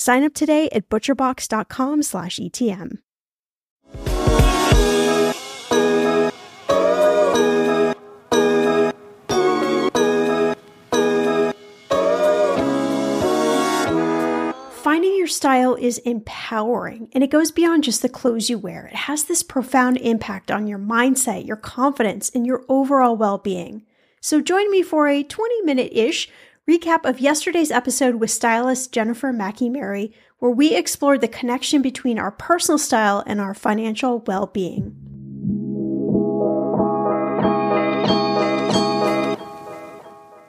Sign up today at butcherbox.com slash ETM. Finding your style is empowering and it goes beyond just the clothes you wear. It has this profound impact on your mindset, your confidence, and your overall well being. So join me for a 20 minute ish recap of yesterday's episode with stylist Jennifer Mackey Mary, where we explored the connection between our personal style and our financial well being.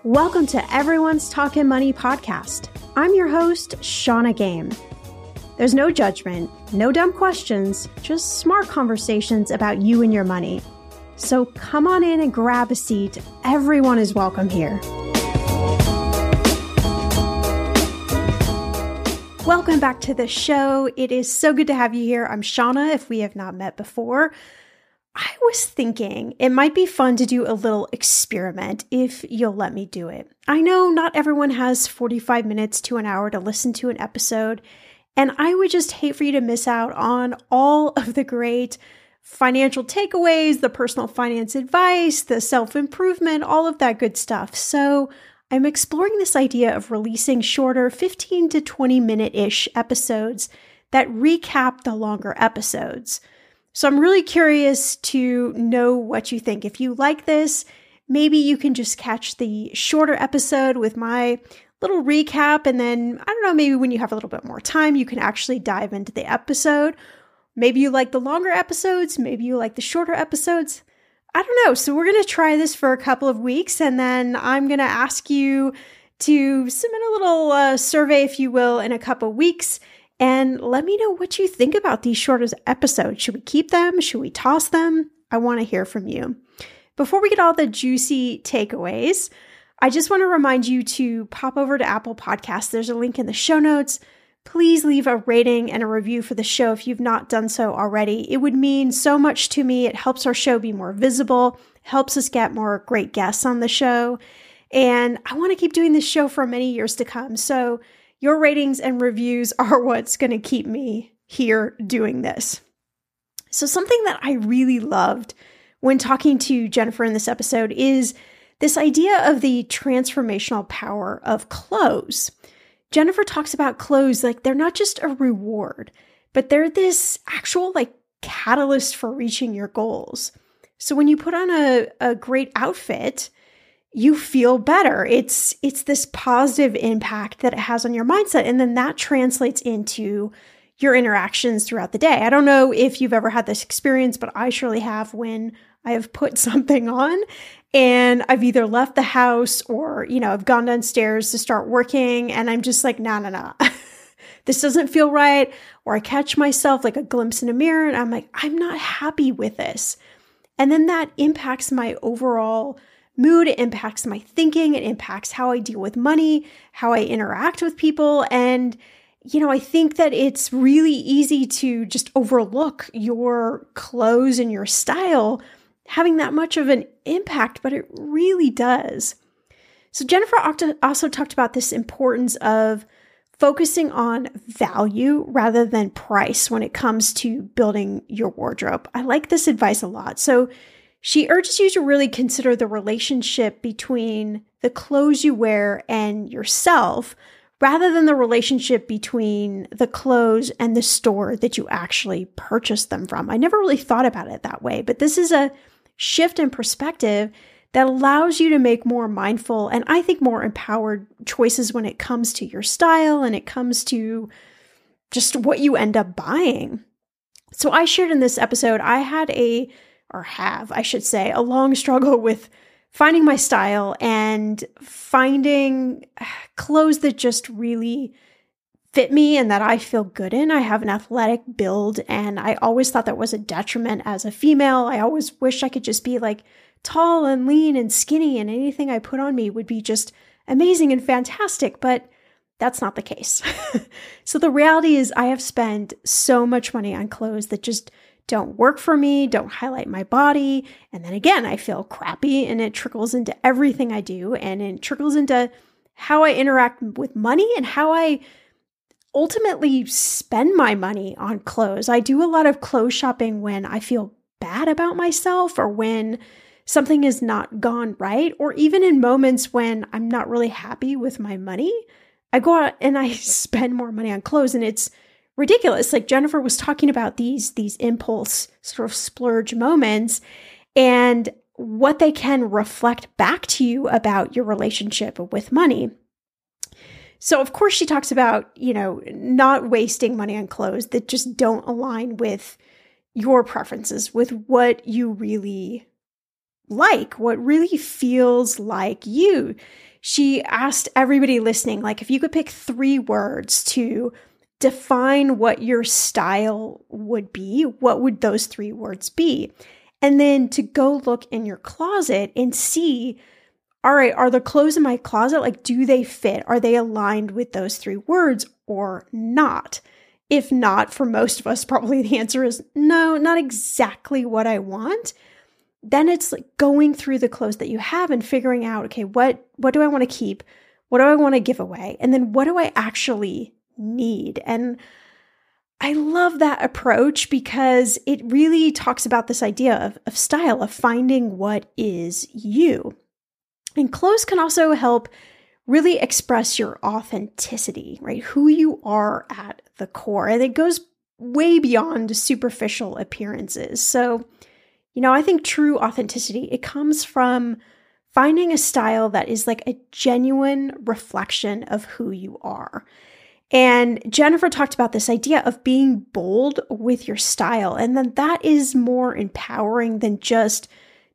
Welcome to Everyone's Talking Money podcast. I'm your host, Shannah Game. There's no judgment, no dumb questions, just smart conversations about you and your money. So come on in and grab a seat. Everyone is welcome here. Welcome back to the show. It is so good to have you here. I'm Shannah, if we have not met before. I was thinking it might be fun to do a little experiment if you'll let me do it. I know not everyone has 45 minutes to an hour to listen to an episode, and I would just hate for you to miss out on all of the great financial takeaways, the personal finance advice, the self improvement, all of that good stuff. So I'm exploring this idea of releasing shorter 15 to 20 minute ish episodes that recap the longer episodes. So I'm really curious to know what you think. If you like this, maybe you can just catch the shorter episode with my little recap. And then, I don't know, maybe when you have a little bit more time, you can actually dive into the episode. Maybe you like the longer episodes, maybe you like the shorter episodes. I don't know. So we're going to try this for a couple of weeks and then I'm going to ask you to submit a little uh, survey, if you will, in a couple weeks and let me know what you think about these shorter episodes. Should we keep them? Should we toss them? I want to hear from you. Before we get all the juicy takeaways, I just want to remind you to pop over to Apple Podcasts. There's a link in the show notes. Please leave a rating and a review for the show if you've not done so already. It would mean so much to me. It helps our show be more visible, helps us get more great guests on the show. And I want to keep doing this show for many years to come. So your ratings and reviews are what's going to keep me here doing this. So, something that I really loved when talking to Jennifer in this episode is this idea of the transformational power of clothes. Jennifer talks about clothes like they're not just a reward, but they're this actual like catalyst for reaching your goals. So when you put on a, a great outfit, you feel better. It's it's this positive impact that it has on your mindset and then that translates into your interactions throughout the day. I don't know if you've ever had this experience, but I surely have when I have put something on and I've either left the house or, you know, I've gone downstairs to start working and I'm just like, no, no, no. this doesn't feel right. Or I catch myself like a glimpse in a mirror and I'm like, I'm not happy with this. And then that impacts my overall mood, it impacts my thinking, it impacts how I deal with money, how I interact with people. And, you know, I think that it's really easy to just overlook your clothes and your style having that much of an impact, but it really does. So, Jennifer also talked about this importance of focusing on value rather than price when it comes to building your wardrobe. I like this advice a lot. So, she urges you to really consider the relationship between the clothes you wear and yourself rather than the relationship between the clothes and the store that you actually purchased them from. I never really thought about it that way, but this is a shift in perspective that allows you to make more mindful and I think more empowered choices when it comes to your style and it comes to just what you end up buying. So I shared in this episode, I had a or have, I should say, a long struggle with finding my style and finding clothes that just really fit me and that I feel good in. I have an athletic build and I always thought that was a detriment as a female. I always wish I could just be like tall and lean and skinny and anything I put on me would be just amazing and fantastic, but that's not the case. so the reality is I have spent so much money on clothes that just don't work for me, don't highlight my body. And then again, I feel crappy and it trickles into everything I do and it trickles into how I interact with money and how I ultimately spend my money on clothes. I do a lot of clothes shopping when I feel bad about myself or when something is not gone right, or even in moments when I'm not really happy with my money. I go out and I spend more money on clothes and it's ridiculous. Like Jennifer was talking about these these impulse sort of splurge moments and what they can reflect back to you about your relationship with money. So of course she talks about, you know, not wasting money on clothes that just don't align with your preferences, with what you really like, what really feels like you. She asked everybody listening like if you could pick 3 words to define what your style would be, what would those three words be? And then to go look in your closet and see, all right, are the clothes in my closet like, do they fit? Are they aligned with those three words or not? If not, for most of us, probably the answer is no, not exactly what I want. Then it's like going through the clothes that you have and figuring out, okay, what what do I want to keep? What do I want to give away? And then what do I actually need. And I love that approach because it really talks about this idea of, of style, of finding what is you. And clothes can also help really express your authenticity, right? Who you are at the core. And it goes way beyond superficial appearances. So, you know, I think true authenticity, it comes from finding a style that is like a genuine reflection of who you are. And Jennifer talked about this idea of being bold with your style. And then that is more empowering than just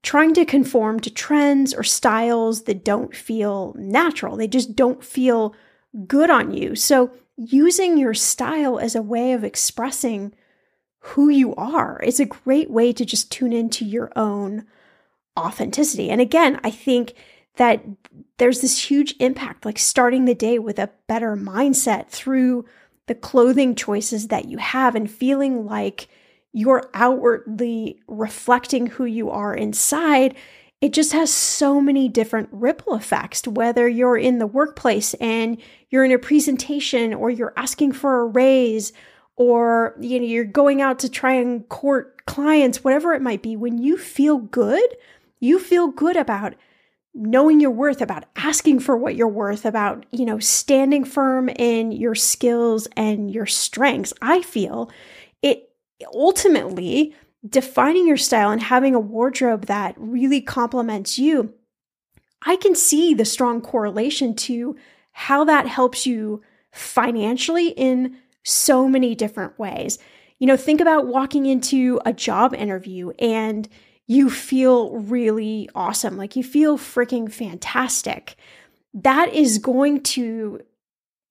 trying to conform to trends or styles that don't feel natural. They just don't feel good on you. So, using your style as a way of expressing who you are. is a great way to just tune into your own authenticity. And again, I think that there's this huge impact, like starting the day with a better mindset through the clothing choices that you have and feeling like you're outwardly reflecting who you are inside. It just has so many different ripple effects, whether you're in the workplace and you're in a presentation or you're asking for a raise or you know you're going out to try and court clients whatever it might be when you feel good you feel good about knowing your worth, about asking for what you're worth, about, you know, standing firm in your skills and your strengths. I feel ultimately defining your style and having a wardrobe that really complements you. I can see the strong correlation to how that helps you financially in so many different ways. You know, think about walking into a job interview and you feel really awesome. Like you feel freaking fantastic. That is going to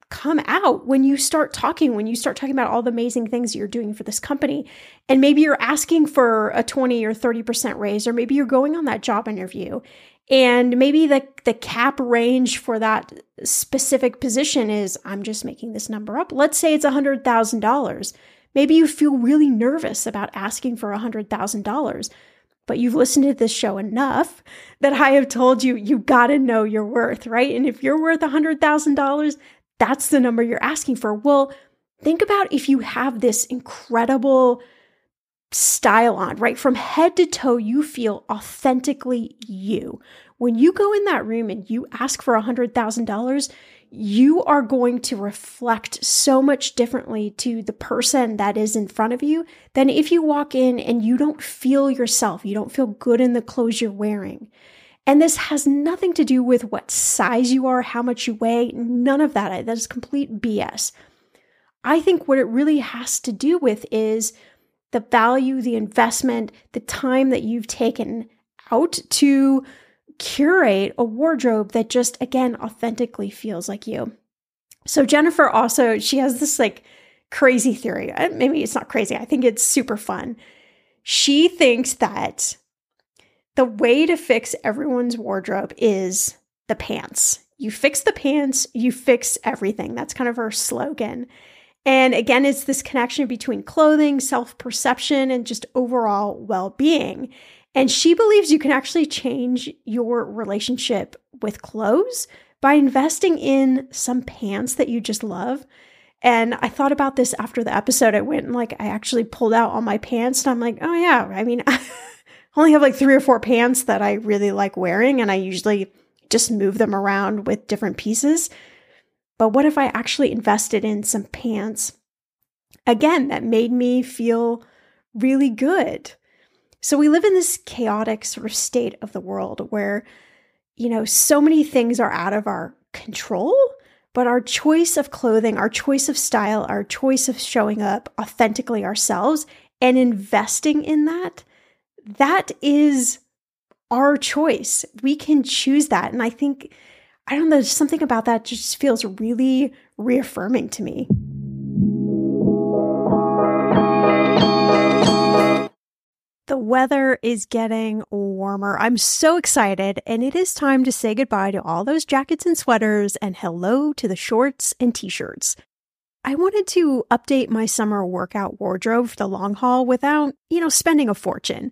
come out when you start talking, when you start talking about all the amazing things you're doing for this company. And maybe you're asking for a 20 or 30% raise, or maybe you're going on that job interview. And maybe the, the cap range for that specific position is I'm just making this number up. Let's say it's $100,000. Maybe you feel really nervous about asking for $100,000 but you've listened to this show enough that I have told you you got to know your worth, right? And if you're worth $100,000, that's the number you're asking for. Well, think about if you have this incredible style on, right? From head to toe, you feel authentically you. When you go in that room and you ask for $100,000, you are going to reflect so much differently to the person that is in front of you than if you walk in and you don't feel yourself, you don't feel good in the clothes you're wearing. And this has nothing to do with what size you are, how much you weigh, none of that. That is complete BS. I think what it really has to do with is the value, the investment, the time that you've taken out to curate a wardrobe that just, again, authentically feels like you. So, Jennifer also, she has this like crazy theory. Uh, maybe it's not crazy, I think it's super fun. She thinks that the way to fix everyone's wardrobe is the pants. You fix the pants, you fix everything. That's kind of her slogan. And again, it's this connection between clothing, self perception, and just overall well being. And she believes you can actually change your relationship with clothes by investing in some pants that you just love. And I thought about this after the episode. I went and like, I actually pulled out all my pants and I'm like, oh yeah, I mean, only have like three or four pants that I really like wearing. And I usually just move them around with different pieces. But what if I actually invested in some pants again that made me feel really good? So we live in this chaotic sort of state of the world where, you know, so many things are out of our control, but our choice of clothing, our choice of style, our choice of showing up authentically ourselves and investing in that, that is our choice. We can choose that. And I think, I don't know, something about that just feels really reaffirming to me. The weather is getting warmer. I'm so excited, and it is time to say goodbye to all those jackets and sweaters and hello to the shorts and t shirts. I wanted to update my summer workout wardrobe for the long haul without, you know, spending a fortune.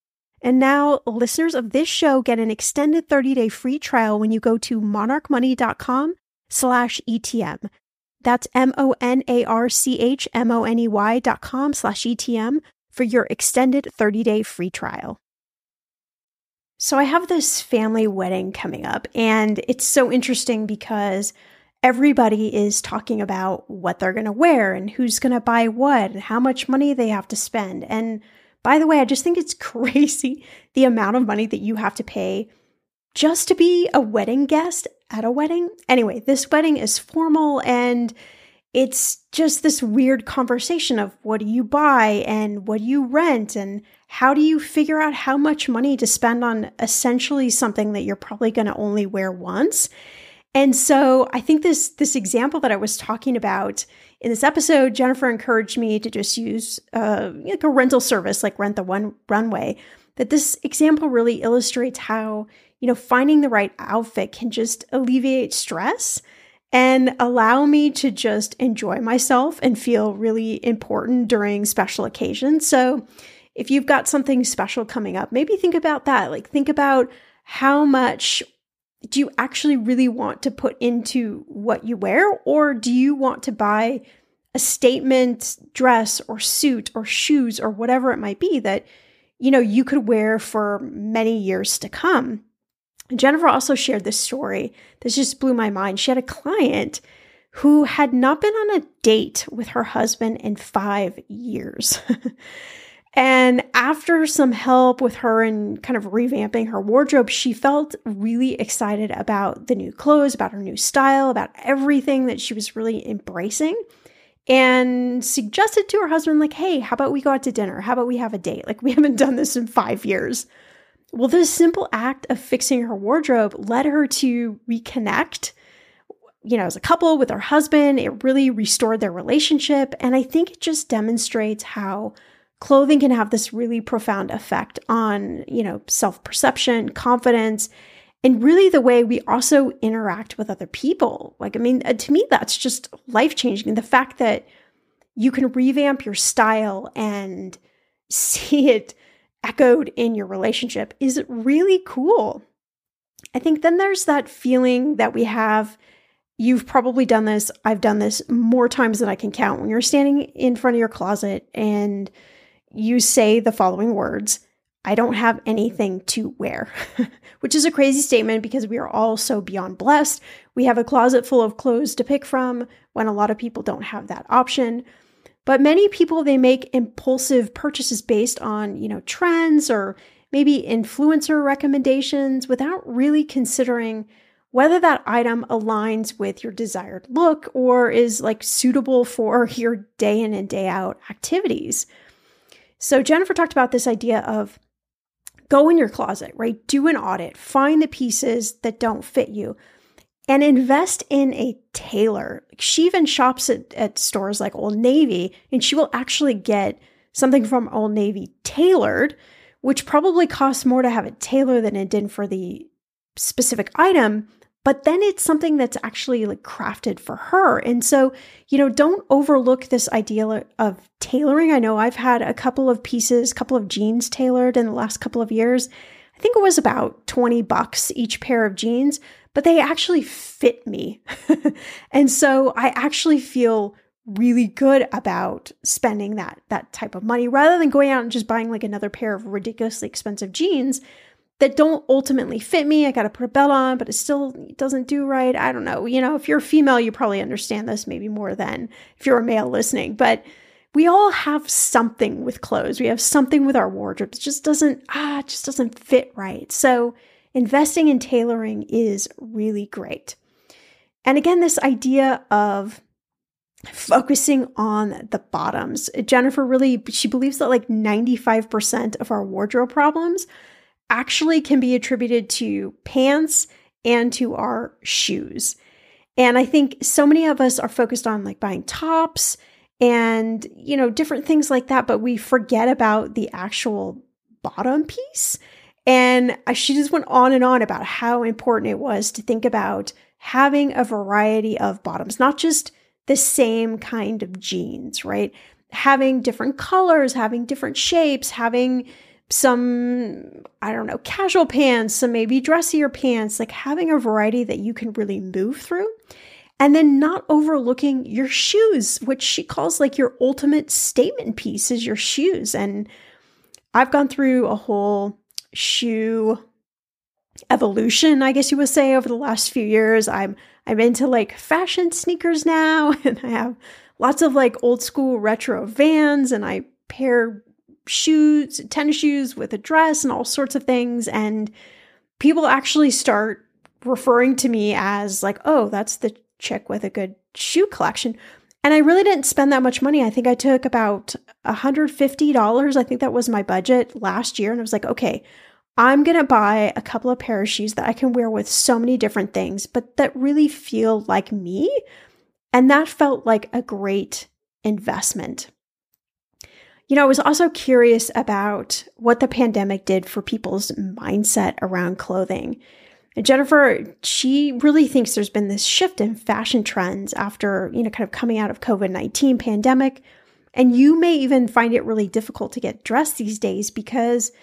And now listeners of this show get an extended 30-day free trial when you go to monarchmoney.com slash ETM. That's M-O-N-A-R-C-H-M-O-N-E-Y dot com slash ETM for your extended 30-day free trial. So I have this family wedding coming up and it's so interesting because everybody is talking about what they're going to wear and who's going to buy what and how much money they have to spend. And by the way, I just think it's crazy the amount of money that you have to pay just to be a wedding guest at a wedding. Anyway, this wedding is formal and it's just this weird conversation of what do you buy and what do you rent and how do you figure out how much money to spend on essentially something that you're probably going to only wear once. And so I think this this example that I was talking about in this episode, Jennifer encouraged me to just use uh, like a rental service like Rent the One Runway. That this example really illustrates how you know finding the right outfit can just alleviate stress and allow me to just enjoy myself and feel really important during special occasions. So if you've got something special coming up, maybe think about that. Like, think about how much do you actually really want to put into what you wear, or do you want to buy a statement dress or suit or shoes or whatever it might be that you know you could wear for many years to come? Jennifer also shared this story. This just blew my mind. She had a client who had not been on a date with her husband in five years. And after some help with her and kind of revamping her wardrobe, she felt really excited about the new clothes, about her new style, about everything that she was really embracing. And suggested to her husband, like, hey, how about we go out to dinner? How about we have a date? Like, we haven't done this in five years. Well, this simple act of fixing her wardrobe led her to reconnect, you know, as a couple with her husband. It really restored their relationship. And I think it just demonstrates how clothing can have this really profound effect on, you know, self-perception, confidence, and really the way we also interact with other people. Like I mean, uh, to me that's just life-changing. The fact that you can revamp your style and see it echoed in your relationship is really cool. I think then there's that feeling that we have You've probably done this. I've done this more times than I can count. When you're standing in front of your closet and you say the following words I don't have anything to wear, which is a crazy statement because we are all so beyond blessed. We have a closet full of clothes to pick from when a lot of people don't have that option. But many people they make impulsive purchases based on, you know, trends or maybe influencer recommendations without really considering whether that item aligns with your desired look or is like suitable for your day in and day out activities. So Jennifer talked about this idea of go in your closet, right? Do an audit, find the pieces that don't fit you, and invest in a tailor. She even shops at, at stores like Old Navy, and she will actually get something from Old Navy tailored, which probably costs more to have it tailored than it did for the specific item but then it's something that's actually like crafted for her. And so, you know, don't overlook this idea of tailoring. I know I've had a couple of pieces, a couple of jeans tailored in the last couple of years. I think it was about 20 bucks each pair of jeans, but they actually fit me. and so I actually feel really good about spending that that type of money rather than going out and just buying like another pair of ridiculously expensive jeans that don't ultimately fit me. I got to put a belt on, but it still doesn't do right. I don't know. You know, if you're a female, you probably understand this maybe more than if you're a male listening, but we all have something with clothes. We have something with our wardrobe. It just doesn't, ah, it just doesn't fit right. So investing in tailoring is really great. And again, this idea of focusing on the bottoms. Jennifer really, she believes that like 95% of our wardrobe problems actually can be attributed to pants and to our shoes. And I think so many of us are focused on like buying tops and, you know, different things like that, but we forget about the actual bottom piece. And she just went on and on about how important it was to think about having a variety of bottoms, not just the same kind of jeans, right? Having different colors, having different shapes, having some, I don't know, casual pants, some maybe dressier pants, like having a variety that you can really move through. And then not overlooking your shoes, which she calls like your ultimate statement piece is your shoes. And I've gone through a whole shoe evolution, I guess you would say, over the last few years. I'm I'm into like fashion sneakers now, and I have lots of like old school retro vans, and I pair shoes, tennis shoes with a dress and all sorts of things. And people actually start referring to me as like, oh, that's the chick with a good shoe collection. And I really didn't spend that much money. I think I took about $150. I think that was my budget last year. And I was like, okay, I'm going to buy a couple of pair of shoes that I can wear with so many different things, but that really feel like me. And that felt like a great investment. You know, I was also curious about what the pandemic did for people's mindset around clothing. And Jennifer, she really thinks there's been this shift in fashion trends after, you know, kind of coming out of COVID-19 pandemic. And you may even find it really difficult to get dressed these days because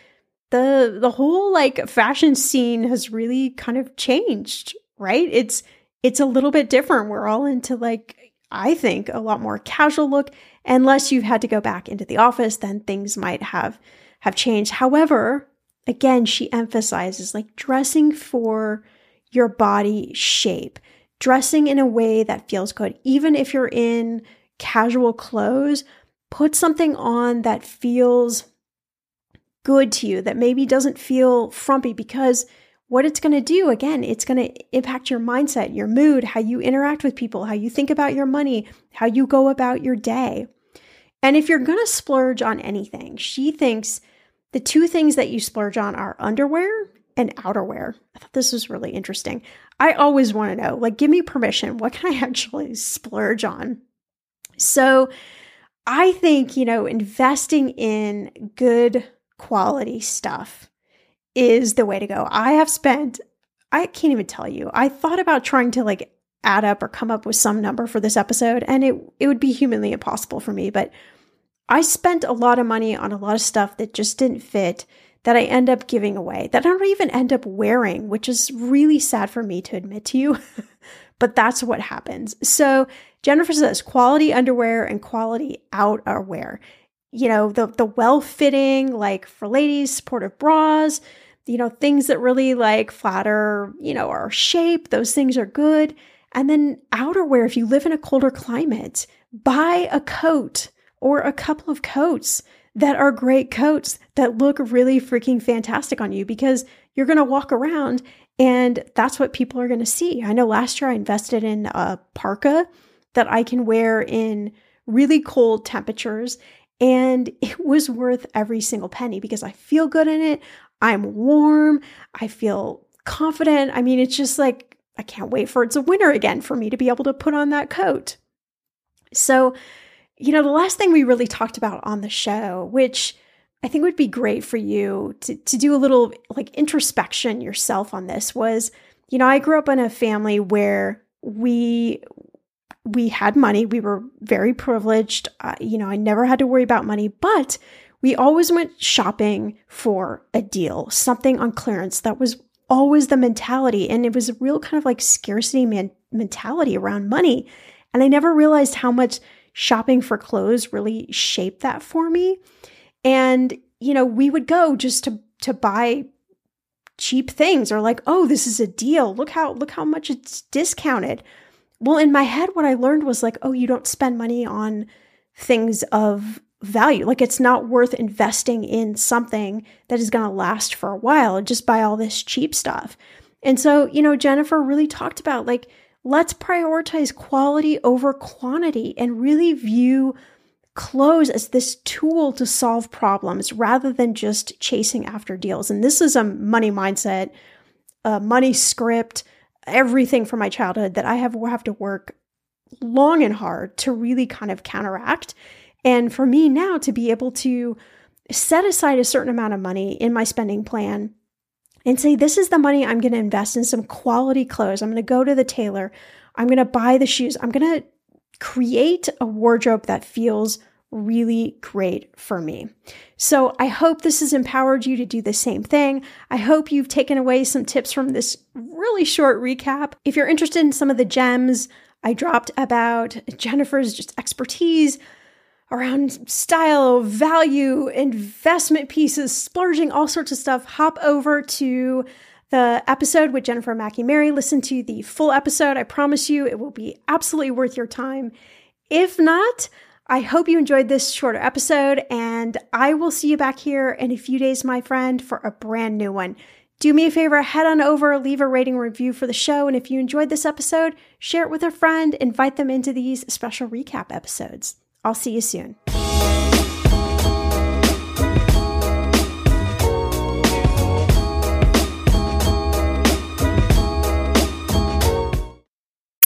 the the whole like fashion scene has really kind of changed, right? It's it's a little bit different. We're all into like I think a lot more casual look. Unless you've had to go back into the office then things might have have changed. However, again, she emphasizes like dressing for your body shape, dressing in a way that feels good. Even if you're in casual clothes, put something on that feels good to you, that maybe doesn't feel frumpy because what it's going to do, again, it's going to impact your mindset, your mood, how you interact with people, how you think about your money, how you go about your day. And if you're going to splurge on anything, she thinks the two things that you splurge on are underwear and outerwear. I thought this was really interesting. I always want to know, like, give me permission. What can I actually splurge on? So I think, you know, investing in good quality stuff is the way to go. I have spent, I can't even tell you, I thought about trying to like add up or come up with some number for this episode, and it, it would be humanly impossible for me. But I spent a lot of money on a lot of stuff that just didn't fit that I end up giving away, that I don't even end up wearing, which is really sad for me to admit to you. but that's what happens. So Jennifer says quality underwear and quality outerwear you know, the the well-fitting, like for ladies, supportive bras, you know, things that really like flatter, you know, our shape, those things are good. And then outerwear, if you live in a colder climate, buy a coat or a couple of coats that are great coats that look really freaking fantastic on you because you're going to walk around and that's what people are going to see. I know last year I invested in a parka that I can wear in really cold temperatures and it was worth every single penny because I feel good in it. I'm warm. I feel confident. I mean, it's just like, I can't wait for it's a winter again for me to be able to put on that coat. So, you know, the last thing we really talked about on the show, which I think would be great for you to, to do a little like introspection yourself on this was, you know, I grew up in a family where we we had money. We were very privileged. Uh, you know, I never had to worry about money, but we always went shopping for a deal, something on clearance. That was always the mentality. And it was a real kind of like scarcity man- mentality around money. And I never realized how much shopping for clothes really shaped that for me. And, you know, we would go just to, to buy cheap things or like, oh, this is a deal. Look how, look how much it's discounted well, in my head, what I learned was like, oh, you don't spend money on things of value. Like it's not worth investing in something that is going to last for a while. Just buy all this cheap stuff. And so, you know, Jennifer really talked about like, let's prioritize quality over quantity and really view clothes as this tool to solve problems rather than just chasing after deals. And this is a money mindset, a money script everything from my childhood that I have have to work long and hard to really kind of counteract. And for me now to be able to set aside a certain amount of money in my spending plan and say, this is the money I'm going to invest in some quality clothes. I'm going to go to the tailor. I'm going to buy the shoes. I'm going to create a wardrobe that feels really great for me. So I hope this has empowered you to do the same thing. I hope you've taken away some tips from this really short recap. If you're interested in some of the gems I dropped about Jennifer's just expertise around style, value, investment pieces, splurging, all sorts of stuff, hop over to the episode with Jennifer Mackey Mary. Listen to the full episode. I promise you it will be absolutely worth your time. If not, I hope you enjoyed this shorter episode, and I will see you back here in a few days, my friend, for a brand new one. Do me a favor, head on over, leave a rating review for the show, and if you enjoyed this episode, share it with a friend, invite them into these special recap episodes. I'll see you soon.